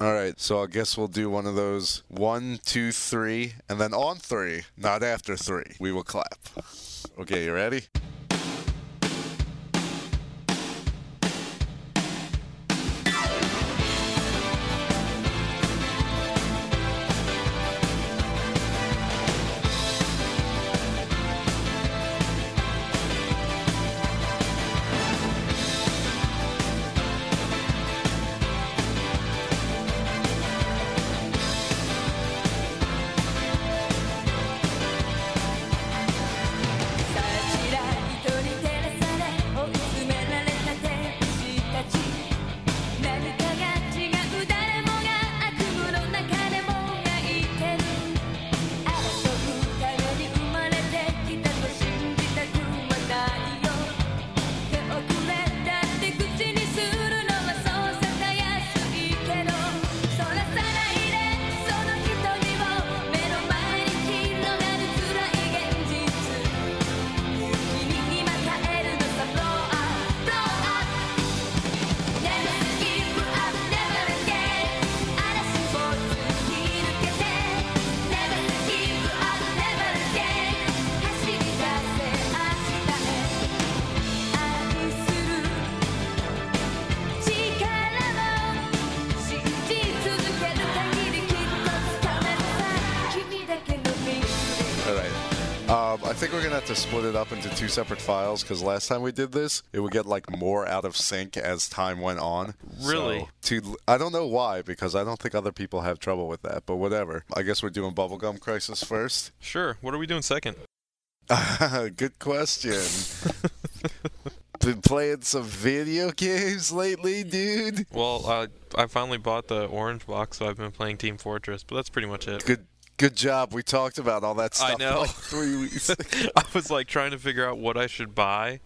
All right, so I guess we'll do one of those one, two, three, and then on three, not after three. We will clap. Okay, you ready? To split it up into two separate files because last time we did this, it would get like more out of sync as time went on. Really? So, to I don't know why because I don't think other people have trouble with that, but whatever. I guess we're doing Bubblegum Crisis first. Sure. What are we doing second? Good question. Been playing some video games lately, dude. Well, I I finally bought the orange box, so I've been playing Team Fortress, but that's pretty much it. Good. Good job. We talked about all that stuff I know. like three weeks. I was like trying to figure out what I should buy,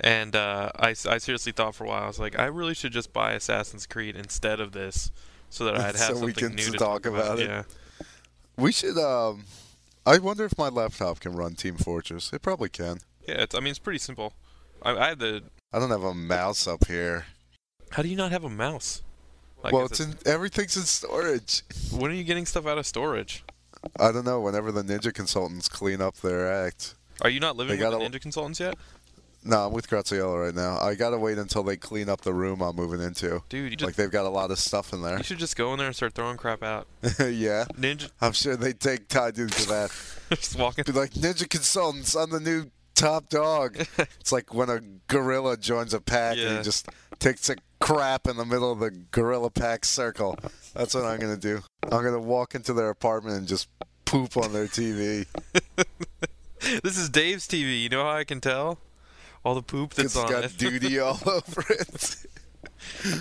and uh, I, I seriously thought for a while I was like I really should just buy Assassin's Creed instead of this, so that I'd have So something we can new to talk about it. Yeah, we should. Um, I wonder if my laptop can run Team Fortress. It probably can. yeah. It's I mean it's pretty simple. I, I had the. I don't have a mouse up here. How do you not have a mouse? Like, well, it's in everything's in storage. when are you getting stuff out of storage? I don't know. Whenever the Ninja Consultants clean up their act. Are you not living with the Ninja Consultants yet, No, I'm with Graziella right now. I gotta wait until they clean up the room I'm moving into. dude? You just Like they've got a lot of stuff in there. you should just go in there and start throwing crap out. yeah, Ninja, I'm sure they take time to that. just walking. Be like Ninja Consultants, I'm the new top dog. it's like when a gorilla joins a pack and Yeah. he just takes a crap in the middle of the gorilla pack circle. That's what I'm gonna do. I'm gonna walk into their apartment and just poop on their TV. This is Dave's TV. You know how I can tell? All the poop It's that's on got it. duty all over it.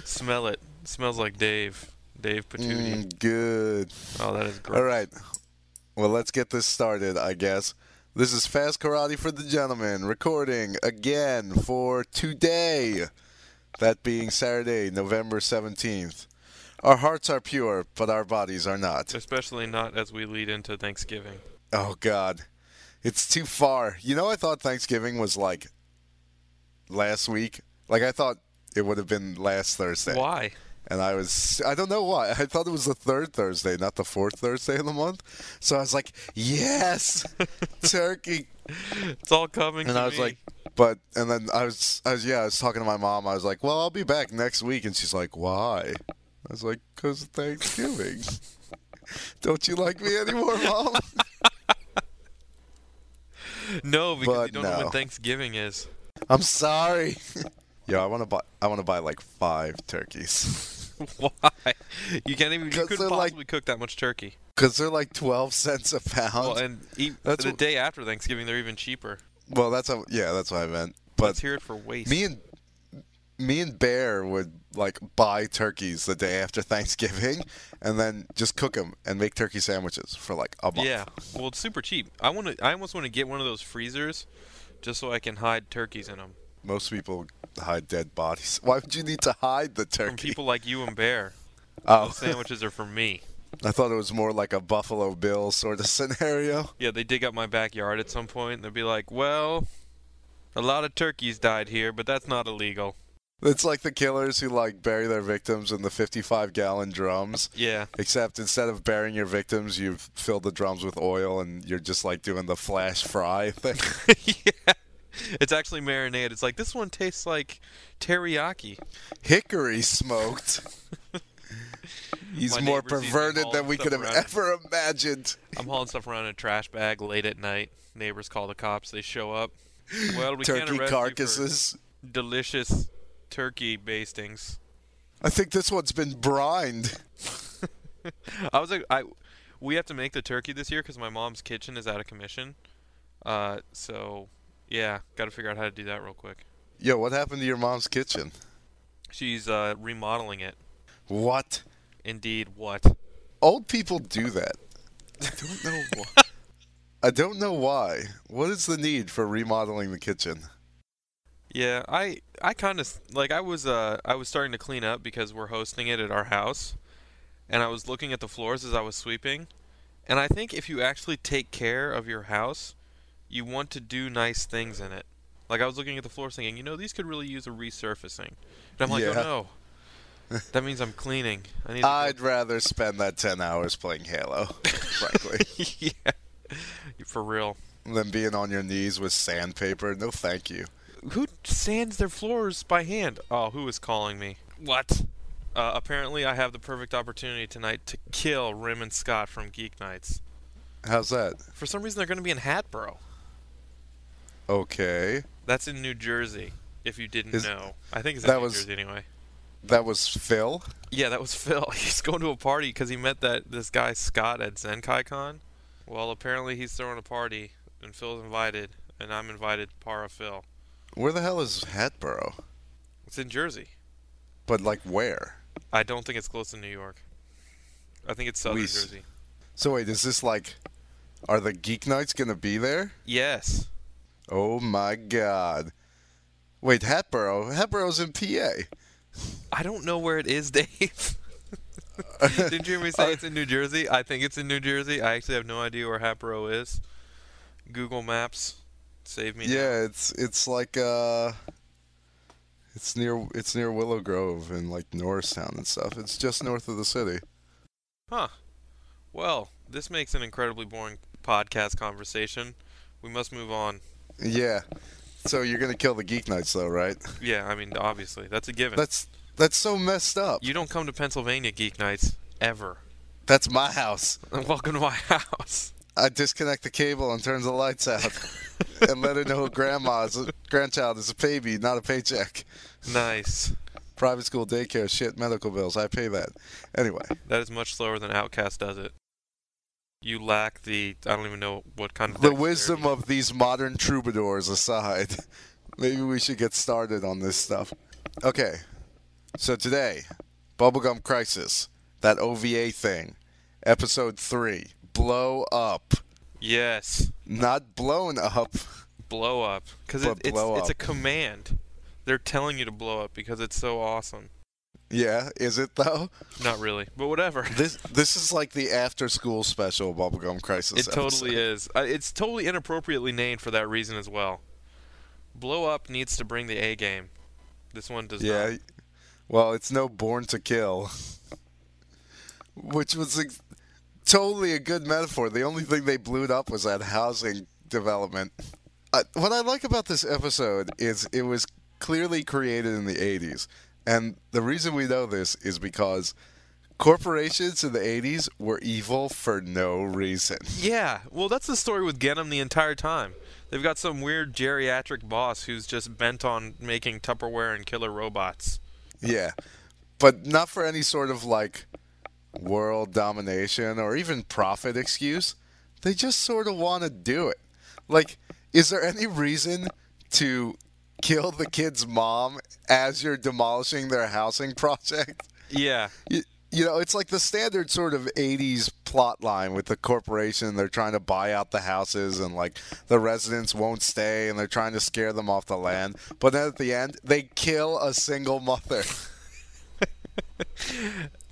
Smell it. smells like Dave. Dave Patootie. Mm, good. Oh, that is great. All right. Well, let's get this started, I guess. This is Fast Karate for the Gentleman, recording again for today. That being Saturday, November 17th. Our hearts are pure, but our bodies are not. Especially not as we lead into Thanksgiving. Oh, God. It's too far. You know, I thought Thanksgiving was like last week. Like, I thought it would have been last Thursday. Why? And I was, I don't know why. I thought it was the third Thursday, not the fourth Thursday of the month. So I was like, yes, turkey. It's all coming. And to I was me. like, but, and then I was, I was, yeah, I was talking to my mom. I was like, well, I'll be back next week. And she's like, why? I was like, because of Thanksgiving. don't you like me anymore, mom? no, because but you don't know when. Thanksgiving is. I'm sorry. Yo, I want to buy, I want to buy like five turkeys. Why? You can't even. You 'Cause couldn't they're like- possibly cook that much turkey. Because they're like 12 cents a pound. Well, and eat, the what- day after Thanksgiving, they're even cheaper. Well, that's, how, yeah, that's what I meant. But Let's hear it for waste. me and me and Bear would like buy turkeys the day after Thanksgiving, and then just cook them and make turkey sandwiches for like a month. Yeah. Well, it's super cheap. I want to. I almost want to get one of those freezers, just so I can hide turkeys in them Most people hide dead bodies. Why would you need to hide the from turkey? people like you and Bear. oh, Those sandwiches are for me. I thought it was more like a Buffalo Bill sort of scenario. Yeah, they dig up my backyard at some point, and they'll be like, "Well, a lot of turkeys died here, but that's not illegal." It's like the killers who like bury their victims in the 55 gallon drums. Yeah. Except instead of burying your victims, you've filled the drums with oil and you're just like doing the flash fry thing. yeah. It's actually marinade. It's like this one tastes like teriyaki. Hickory smoked. He's My more neighbors used to perverted than we could have around. ever imagined. I'm hauling stuff around in a trash bag late at night. Neighbors call the cops. They show up. Well, we can't Turkey carcasses. delicious turkey bastings. I think this one's been brined. I was like, I, we have to make the turkey this year because my mom's kitchen is out of commission. Uh, so yeah, got to figure out how to do that real quick. Yo, what happened to your mom's kitchen? She's uh, remodeling it. What? Indeed, what? Old people do that. I don't know why. I don't know why. What is the need for remodeling the kitchen? Yeah, I I kind of like I was uh I was starting to clean up because we're hosting it at our house, and I was looking at the floors as I was sweeping, and I think if you actually take care of your house, you want to do nice things in it. Like I was looking at the floor, thinking, you know, these could really use a resurfacing, and I'm like, Yeah. oh no, that means I'm cleaning. I need I'd rather spend that 10 hours playing Halo, frankly, yeah, for real. than being on your knees with sandpaper. No, thank you. Who sands their floors by hand? Oh, who is calling me? What? Uh, apparently, I have the perfect opportunity tonight to kill Raymond Scott from Geek Nights. How's that? For some reason, they're going to be in Hatboro. Okay. That's in New Jersey. If you didn't Is- know, I think it's in that New was- Jersey anyway. That was Phil? Yeah, that was Phil. He's going to a party because he met that this guy Scott at Zenkaikon. Well, apparently he's throwing a party, and Phil's invited, and I'm invited. Para Phil. Where the hell is Hatboro? It's in Jersey. But, like, where? I don't think it's close to New York. I think it's Southern Jersey. So, wait, is this like. Are the Geek Nights going to be there? Yes. Oh my god. Wait, Hatboro? Hatboro's in PA. I don't know where it is, Dave. Didn't you hear me say it's in New Jersey? I think it's in New Jersey. I actually have no idea where Hatboro is. Google Maps, save me. now. Yeah, it's it's like uh it's near it's near Willow Grove and like Norristown and stuff. It's just north of the city. Huh. Well, this makes an incredibly boring podcast conversation. We must move on. Yeah. So you're gonna kill the Geek Nights though, right? Yeah, I mean, obviously, that's a given. That's that's so messed up. you don't come to Pennsylvania Geek Nights ever. That's my house. Welcome to my house. I disconnect the cable and turn the lights out and let her know grandma's grandchild is a baby, not a paycheck. Nice. Private school daycare, shit, medical bills. I pay that. Anyway, That is much slower than OutKast does it. You lack the I don't even know what kind of the wisdom of these modern troubadours aside, maybe we should get started on this stuff. Okay, so today, Bubblegum Crisis, that OVA thing, episode 3, Blow Up. Yes, Not blown up. blow up because it, it's blow it's a command. They're telling you to blow up because it's so awesome. Yeah, is it though? Not really, but whatever. This this is like the after school special Bubblegum Crisis. It totally is. Uh, it's totally inappropriately named for that reason as well. Blow up needs to bring the A game. This one does Yeah. not. Well, it's no Born to Kill, which was ex- totally a good metaphor. The only thing they blew up was that housing development. Uh, what I like about this episode is it was clearly created in the 80s. And the reason we know this is because corporations in the 80s were evil for no reason. Yeah, well, that's the story with Genom the entire time. They've got some weird geriatric boss who's just bent on making Tupperware and killer robots. Yeah. But not for any sort of like world domination or even profit excuse. They just sort of want to do it. Like, is there any reason to kill the kid's mom as you're demolishing their housing project? Yeah, You, you know, it's like the standard sort of 80s plot line with the corporation. They're trying to buy out the houses and, like, the residents won't stay and they're trying to scare them off the land. But then at the end, they kill a single mother.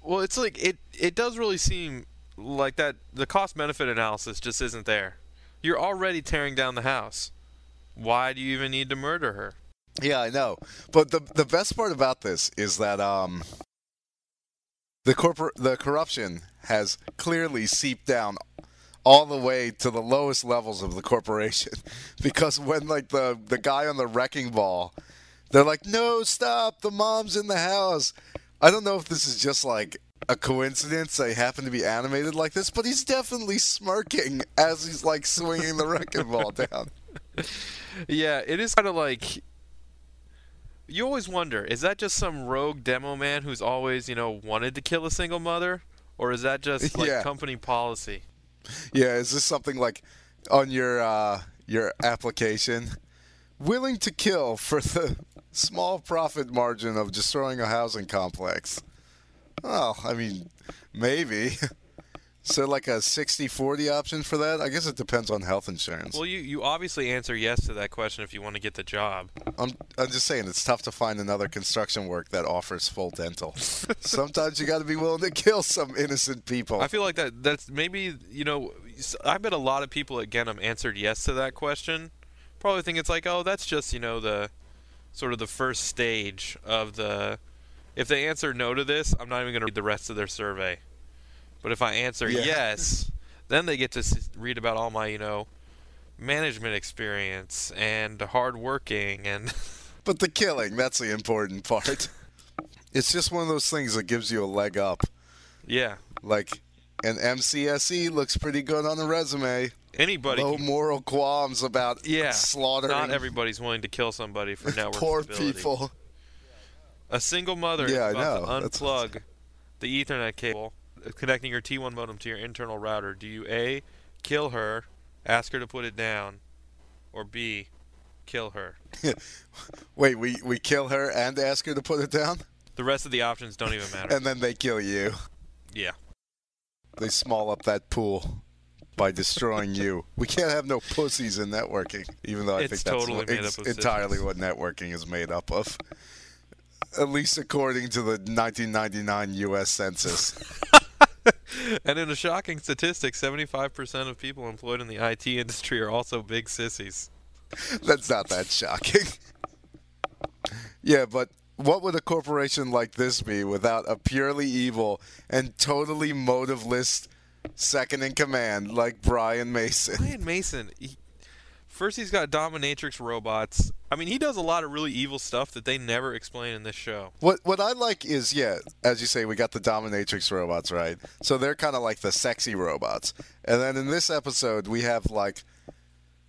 Well, it's like it it does really seem like that the cost benefit analysis just isn't there. You're already tearing down the house. Why do you even need to murder her? Yeah, I know. But the the best part about this is that um the corpor- the corruption has clearly seeped down all the way to the lowest levels of the corporation because when like the the guy on the wrecking ball they're like no stop the mom's in the house i don't know if this is just like a coincidence they happen to be animated like this but he's definitely smirking as he's like swinging the wrecking ball down Yeah, it is kind of like. You always wonder, is that just some rogue demo man who's always, you know, wanted to kill a single mother? Or is that just like Yeah. company policy? Yeah, is this something like on your uh, your application? Willing to kill for the small profit margin of destroying a housing complex. Oh, I mean, maybe. So like a 60-40 option for that? I guess it depends on health insurance. Well, you, you obviously answer yes to that question if you want to get the job. I'm I'm just saying it's tough to find another construction work that offers full dental. Sometimes you got to be willing to kill some innocent people. I feel like that that's maybe, you know, I bet a lot of people at Genom answered yes to that question. Probably think it's like, oh, that's just, you know, the sort of the first stage of the. If they answer no to this, I'm not even going to read the rest of their survey. But if I answer Yeah. yes, then they get to read about all my, you know, management experience and hard working and. But the killing, that's the important part. It's just one of those things that gives you a leg up. yeah. Like an MCSE looks pretty good on a resume. Anybody. No moral qualms about yeah. slaughtering Not everybody's willing to kill somebody for network poor people. A single mother Yeah, I know. unplug the Ethernet cable connecting your T1 modem to your internal router. Do you A, kill her, ask her to put it down, or B, kill her? Wait, we, we kill her and ask her to put it down? The rest of the options don't even matter. And then they kill you. yeah. They small up that pool by destroying you. We can't have no pussies in networking, even though I It's think that's totally what, made it's up of entirely what networking is made up of. At least according to the 1999 U.S. Census. And in a shocking statistic, 75% of people employed in the IT industry are also big sissies. That's not that shocking. yeah, but what would a corporation like this be without a purely evil and totally motiveless second in command like Brian Mason? Brian Mason, he, first he's got dominatrix robots. I mean, he does a lot of really evil stuff that they never explain in this show. What what I like is yeah, as you say, we got the dominatrix robots, right? So they're kind of like the sexy robots, and then in this episode we have like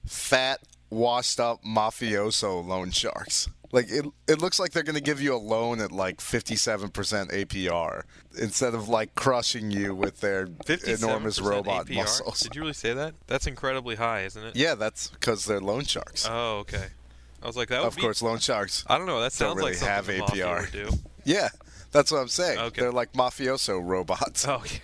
fat, washed up mafioso loan sharks. Like it, it looks like they're going to give you a loan at like 57% APR instead of like crushing you with their enormous robot APR? muscles. Did you really say that? That's incredibly high, isn't it? Yeah, that's because they're loan sharks. Oh, okay. I was like, that would of be. course, loan sharks. I don't know. That sounds really like something have APR. do. Yeah, that's what I'm saying. Okay. They're like mafioso robots. Oh, yeah.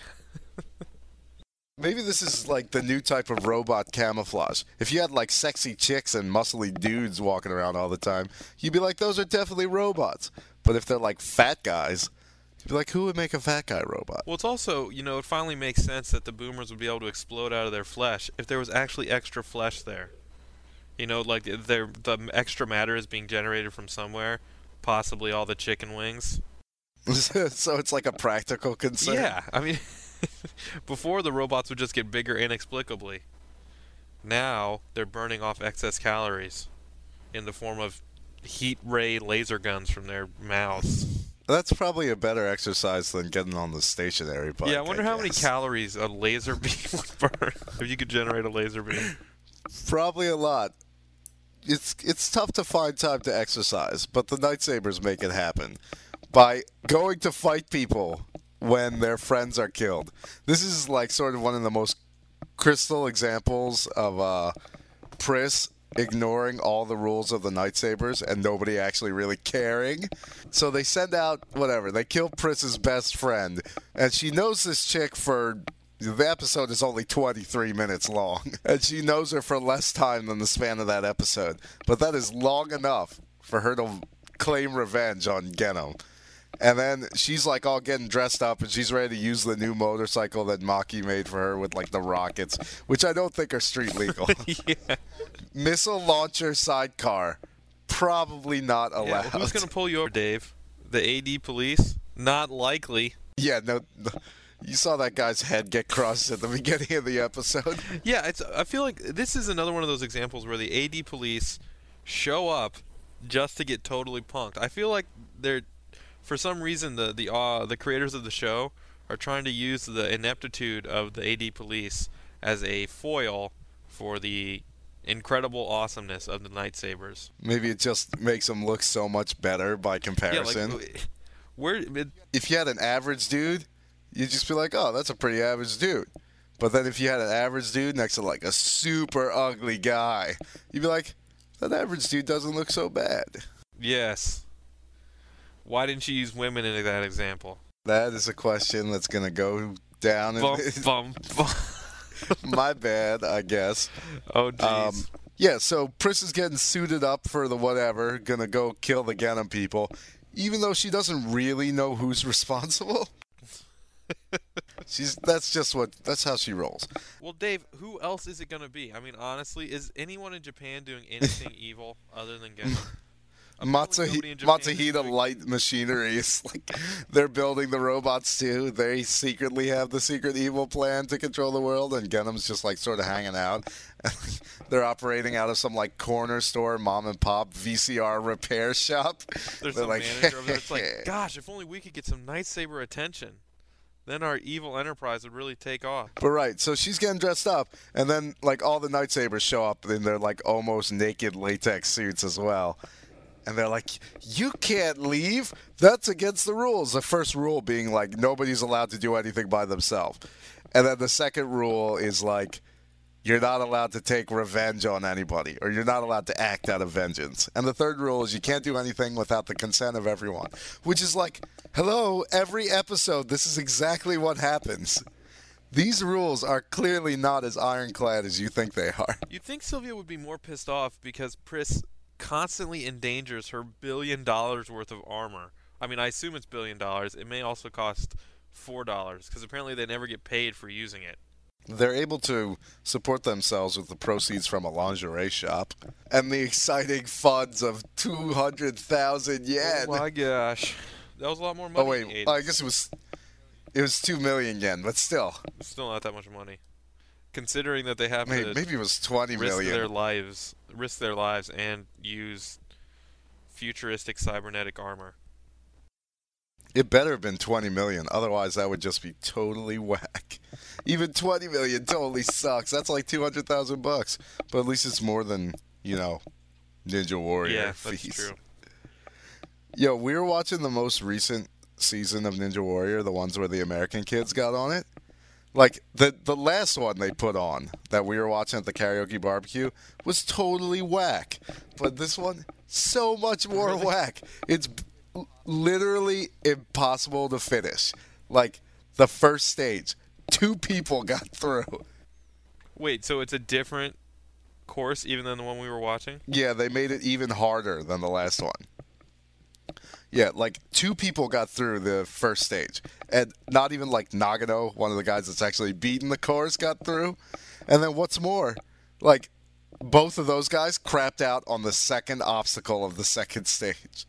Maybe this is like the new type of robot camouflage. If you had like sexy chicks and muscly dudes walking around all the time, you'd be like, those are definitely robots. But if they're like fat guys, you'd be like, who would make a fat guy robot? Well, it's also, you know, it finally makes sense that the boomers would be able to explode out of their flesh if there was actually extra flesh there. You know, like the the extra matter is being generated from somewhere, possibly all the chicken wings. so it's like a practical concern. Yeah, I mean, before the robots would just get bigger inexplicably. Now they're burning off excess calories in the form of heat ray laser guns from their mouths. That's probably a better exercise than getting on the stationary bike. yeah, I wonder how many calories a laser beam would burn if you could generate a laser beam. Probably a lot. It's it's tough to find time to exercise, but the Knight Sabers make it happen by going to fight people when their friends are killed. This is like sort of one of the most crystal examples of uh, Pris ignoring all the rules of the Knight Sabers and nobody actually really caring. So they send out whatever. They kill Pris's best friend, and she knows this chick for the episode is only 23 minutes long, and she knows her for less time than the span of that episode. But that is long enough for her to claim revenge on Genom. And then she's like all getting dressed up, and she's ready to use the new motorcycle that Mackie made for her with like the rockets, which I don't think are street legal. yeah. Missile launcher sidecar, probably not allowed. Yeah, who's going to pull you over, Dave? The AD police? Not likely. Yeah, no, no. You saw that guy's head get crushed at the beginning of the episode. Yeah, it's. I feel like this is another one of those examples where the AD police show up just to get totally punked. I feel like they're, for some reason, the the uh, the creators of the show are trying to use the ineptitude of the AD police as a foil for the incredible awesomeness of the Knight Sabers. Maybe it just makes them look so much better by comparison. Yeah, like where it, if you had an average dude, you'd just be like, "Oh, that's a pretty average dude." But then if you had an average dude next to like a super ugly guy, you'd be like, "That average dude doesn't look so bad." yes. Why didn't you use women in that example? That is a question that's gonna go down. in- Bum, bum, bum. My bad, I guess. Oh, jeez. Um, yeah, so Pris is getting suited up for the whatever, gonna go kill the Genom people, even though she doesn't really know who's responsible. She's that's just what that's how she rolls. Well, Dave, who else is it going to be? I mean, honestly, is anyone in Japan doing anything evil other than Genom? Matsuhi- Matsuhita Light Machinery is like they're building the robots too. They secretly have the secret evil plan to control the world, and Genom's just like sort of hanging out. they're operating out of some like corner store, mom and pop VCR repair shop. There's They're some like, manager over there. It's like, gosh, if only we could get some Knight Saber attention, then our evil enterprise would really take off. But right, so she's getting dressed up, and then like all the Knight Sabers show up in their like almost naked latex suits as well. And they're like, "You can't leave. That's against the rules." The first rule being like nobody's allowed to do anything by themselves, and then the second rule is like you're not allowed to take revenge on anybody, or you're not allowed to act out of vengeance. And the third rule is you can't do anything without the consent of everyone, which is like, hello, every episode, this is exactly what happens. These rules are clearly not as ironclad as you think they are. You'd think Sylvia would be more pissed off because Pris constantly endangers her billion dollars worth of armor. I mean, I assume it's billion dollars. It may also cost four dollars because apparently they never get paid for using it. They're able to support themselves with the proceeds from a lingerie shop and the exciting funds of 200,000 yen. Oh my gosh, that was a lot more oh, money. Oh wait, 80s. I guess it was it was 2 million yen, but still. It's still not that much money, considering that they have Maybe, to maybe it was 20 risk million. their lives, risk their lives, and use futuristic cybernetic armor. It better have been 20 million, otherwise that would just be totally whack. Even 20 million totally sucks. That's like 200,000 bucks. But at least it's more than, you know, Ninja Warrior yeah, fees. that's true. Yo, we were watching the most recent season of Ninja Warrior, the ones where the American kids got on it. Like the the last one they put on that we were watching at the karaoke barbecue was totally whack. But this one so much more Really? whack. It's literally impossible to finish. Like the first stage, two people got through. Wait, so it's a different course even than the one we were watching? Yeah, they made it even harder than the last one. Yeah, like two people got through the first stage, and not even like Nagano, one of the guys that's actually beaten the course, got through. And then what's more, like both of those guys crapped out on the second obstacle of the second stage.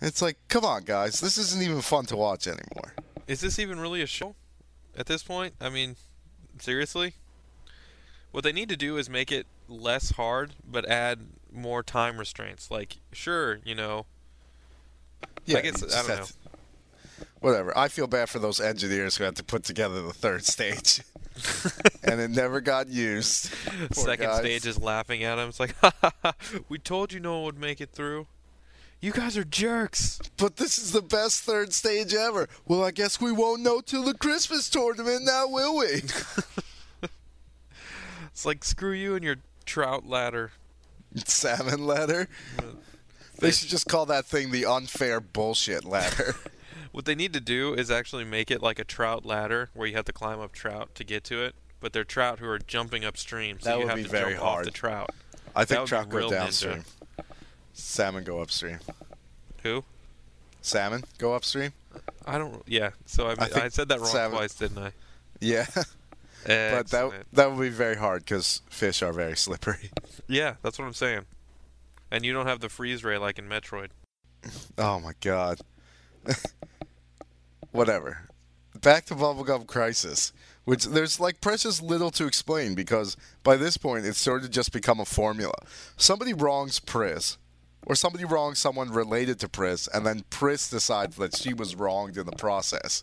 It's like, come on, guys, this isn't even fun to watch anymore. Is this even really a show at this point? I mean, seriously? What they need to do is make it less hard, but add more time restraints. Like, sure, you know, Yeah, I guess- you I don't to- Whatever. I feel bad for those engineers who had to put together the third stage, and it never got used. Poor second guys. stage is laughing at him. It's like, ha, ha, ha, we told you no one would make it through. You guys are jerks. But this is the best third stage ever. Well, I guess we won't know till the Christmas tournament now, will we? It's like, screw you and your trout ladder. Salmon ladder. They should just call that thing the unfair bullshit ladder. What they need to do is actually make it like a trout ladder where you have to climb up trout to get to it. But they're trout who are jumping upstream, so That you would have be to very jump off the trout. I That think would be trout go real ninja. downstream. Salmon go upstream. Who? Salmon go upstream? I don't. Yeah. So I, I think said that wrong salmon- twice, didn't I? Yeah, but that Excellent. that would be very hard because fish are very slippery. Yeah, that's what I'm saying. And you don't have the freeze ray like in Metroid. Oh my god. Whatever. Back to Bubblegum Crisis, which there's like precious little to explain because by this point it's sort of just become a formula. Somebody wrongs Pris, or somebody wrongs someone related to Pris, and then Pris decides that she was wronged in the process.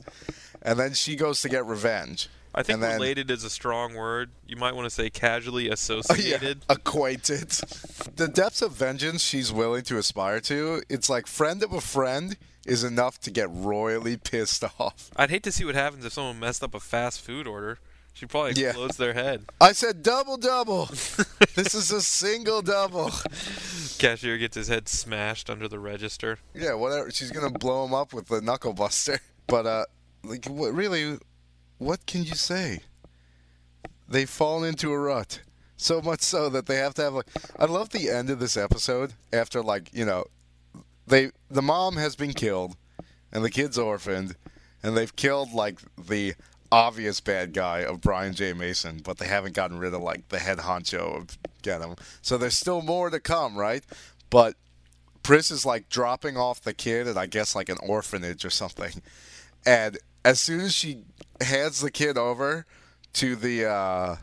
And then she goes to get revenge. I think then- related is a strong word. You might want to say casually Oh, yeah, associated. acquainted. The depths of vengeance she's willing to aspire to, it's like friend of a friend is enough to get royally pissed off. I'd hate to see what happens if someone messed up a fast food order. She probably Yeah. explodes their head. I said double double. this is a single double. Cashier gets his head smashed under the register. Yeah, whatever. She's gonna blow him up with the knuckle buster. But uh, like, what really? What can you say? They've fallen into a rut. So much so that they have to have like. I love the end of this episode after like you know, they the mom has been killed, and the kid's orphaned, and they've killed like the obvious bad guy of Brian J. Mason, but they haven't gotten rid of like the head honcho of Genom. So there's still more to come, right? But Pris is like dropping off the kid at I guess like an orphanage or something. And as soon as she hands the kid over to the uh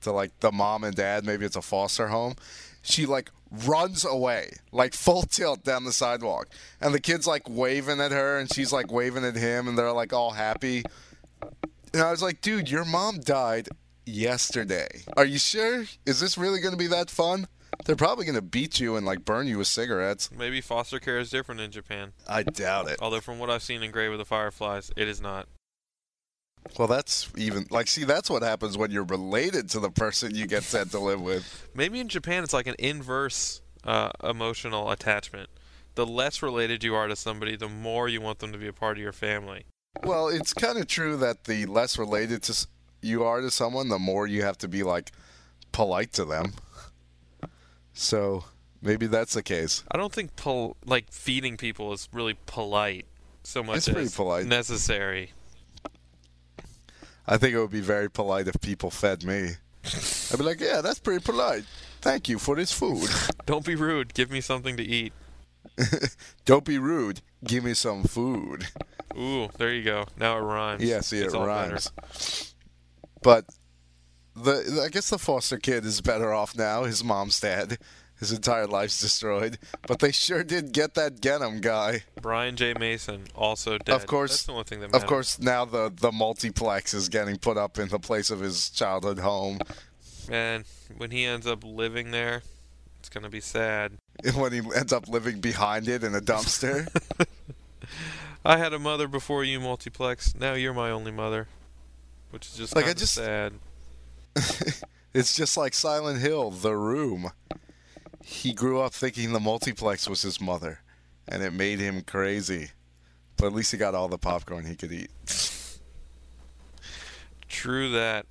to like the mom and dad, maybe it's a foster home, she like runs away, like full tilt down the sidewalk. And the kid's like waving at her and she's like waving at him and they're like all happy. And I was like, dude, your mom died yesterday. Are you sure? Is this really going to be that fun? They're probably going to beat you and like burn you with cigarettes. Maybe foster care is different in Japan. I doubt it. Although from what I've seen in Grave with the Fireflies, it is not. Well, that's even like see that's what happens when you're related to the person you get sent to live with. Maybe in Japan it's like an inverse uh, emotional attachment. The less related you are to somebody, the more you want them to be a part of your family. Well, it's kind of true that the less related to you are to someone, the more you have to be like polite to them. So maybe that's the case. I don't think pol- like feeding people is really polite so much It's pretty polite. necessary. I think it would be very polite if people fed me. I'd be like, yeah, that's pretty polite. Thank you for this food. Don't be rude. Give me something to eat. Don't be rude. Give me some food. Ooh, there you go. Now it rhymes. Yeah, see, It's it all better. rhymes. But the I guess the foster kid is better off now. His mom's dead. His entire life's destroyed. But they sure did get that Genom guy. Brian J. Mason also dead. Of course- That's the only thing that Of course, now the the multiplex is getting put up in the place of his childhood home. And when he ends up living there, it's gonna be sad. When he ends up living behind it in a dumpster. I had a mother before you, multiplex. Now you're my only mother, which is just Like, I kind of just- sad. it's just like Silent Hill, The Room. He grew up thinking the multiplex was his mother, and it made him crazy. But at least he got all the popcorn he could eat. True that.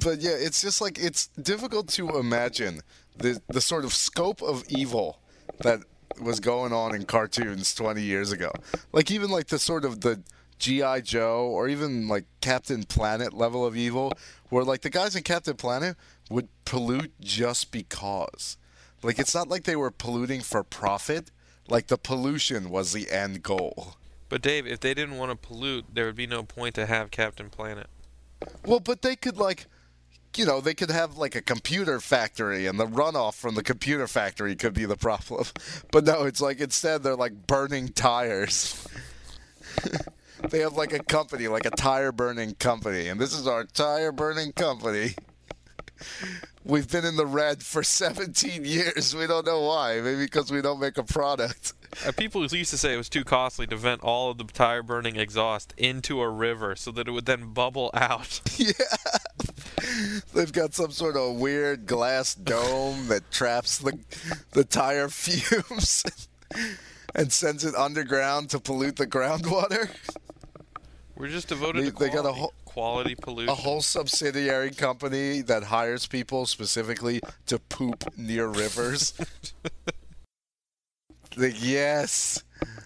but yeah, it's just like it's difficult to imagine the the sort of scope of evil that was going on in cartoons 20 years ago. Like even like the sort of the GI Joe or even like Captain Planet level of evil where like the guys in Captain Planet would pollute just because. Like it's not like they were polluting for profit. Like the pollution was the end goal. But Dave, if they didn't want to pollute, there would be no point to have Captain Planet. Well, but they could like, you know, they could have like a computer factory, and the runoff from the computer factory could be the problem. But no, it's like instead they're like burning tires. they have like a company, like a tire burning company, and this is our tire burning company. We've been in the red for 17 years. We don't know why. Maybe because we don't make a product. Uh, people used to say it was too costly to vent all of the tire burning exhaust into a river so that it would then bubble out. Yeah. They've got some sort of weird glass dome that traps the the tire fumes and sends it underground to pollute the groundwater. We're just devoted They- to they got a whole- quality pollution. A whole subsidiary company that hires people specifically to poop near rivers. like, yes.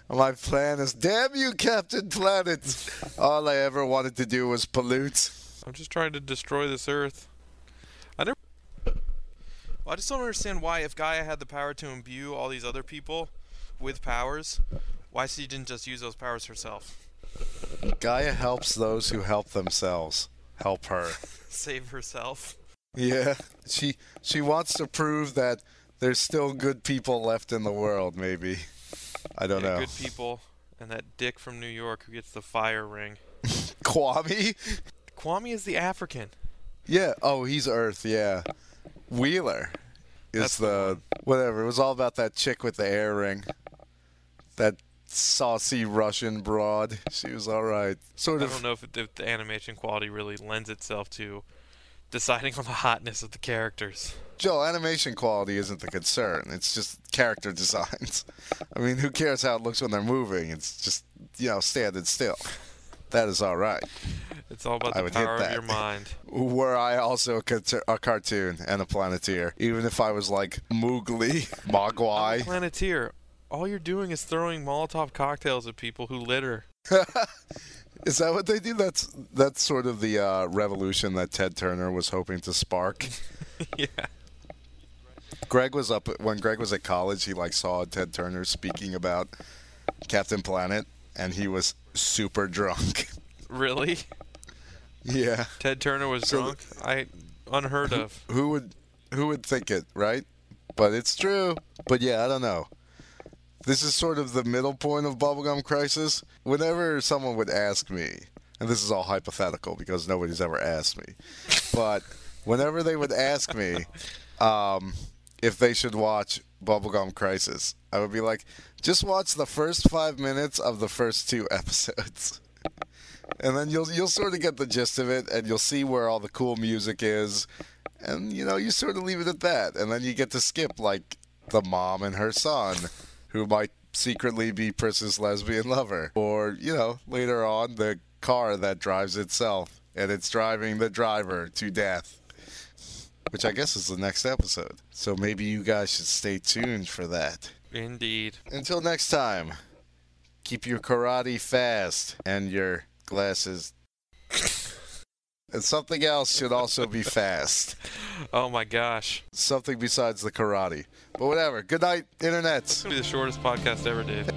My plan is damn you, Captain Planet. All I ever wanted to do was pollute. I'm just trying to destroy this earth. I never. I just don't understand why, if Gaia had the power to imbue all these other people with powers, why she didn't just use those powers herself? Gaia helps those who help themselves. Help her. Save herself. Yeah, she she wants to prove that there's still good people left in the world. Maybe I don't Yeah, know. Good people, and that dick from New York who gets the fire ring. Kwame. Kwame is the African. Yeah. Oh, he's Earth. Yeah. Wheeler is That's the the whatever. It was all about that chick with the air ring. That saucy Russian broad. She was all right. Sort of. I don't know if, it, if the animation quality really lends itself to deciding on the hotness of the characters. Joe, animation quality isn't the concern. It's just character designs. I mean, who cares how it looks when they're moving? It's just, you know, standing still. That is all right. It's all about I the power of that. your mind. Were I also a, a cartoon and a planeteer, even if I was like Moogly, Mogwai. Planeteer, all you're doing is throwing Molotov cocktails at people who litter. Is that what they do? That's that's sort of the uh, revolution that Ted Turner was hoping to spark. yeah. Greg was up when Greg was at college. He like saw Ted Turner speaking about Captain Planet, and he was super drunk. Really? yeah. Ted Turner was So drunk? I unheard of. Who would who would think it, right? But it's true. But yeah, I don't know. This is sort of the middle point of bubblegum crisis. Whenever someone would ask me, and this is all hypothetical because nobody's ever asked me, but whenever they would ask me um, if they should watch Bubblegum Crisis, I would be like, just watch the first five minutes of the first two episodes. and then you'll you'll sort of get the gist of it, and you'll see where all the cool music is, and you know you sort of leave it at that, and then you get to skip like the mom and her son, who might secretly be Pris's lesbian lover, or you know later on the car that drives itself, and it's driving the driver to death. Which I guess is the next episode. So maybe you guys should stay tuned for that. Indeed. Until next time, keep your karate fast and your glasses. And something else should also be fast. Oh my gosh. Something besides the karate. But whatever. Good night, internets. It's going to be the shortest podcast ever, Dave.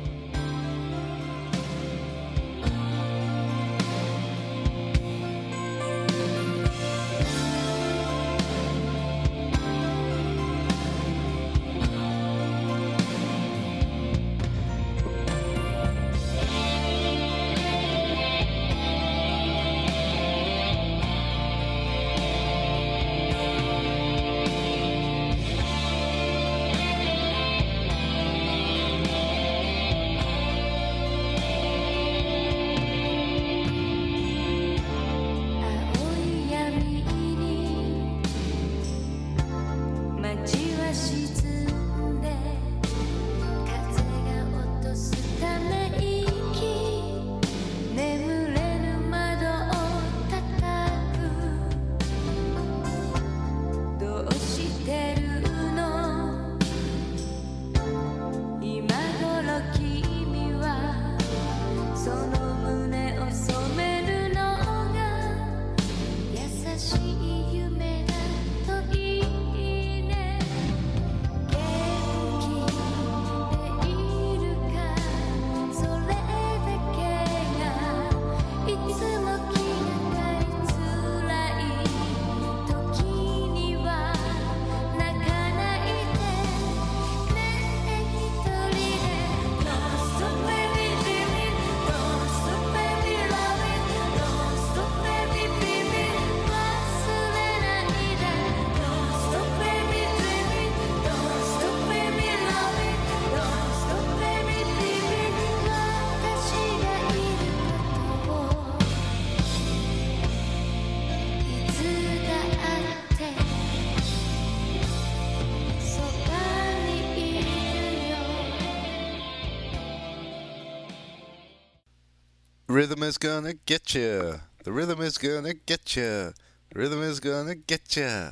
Rhythm is gonna get you. The rhythm is gonna get you. The rhythm is gonna get you.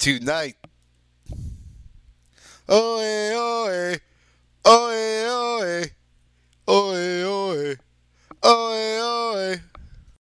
Tonight. Oe, oe. Oe, oe. Oe, oe. Oe, oe.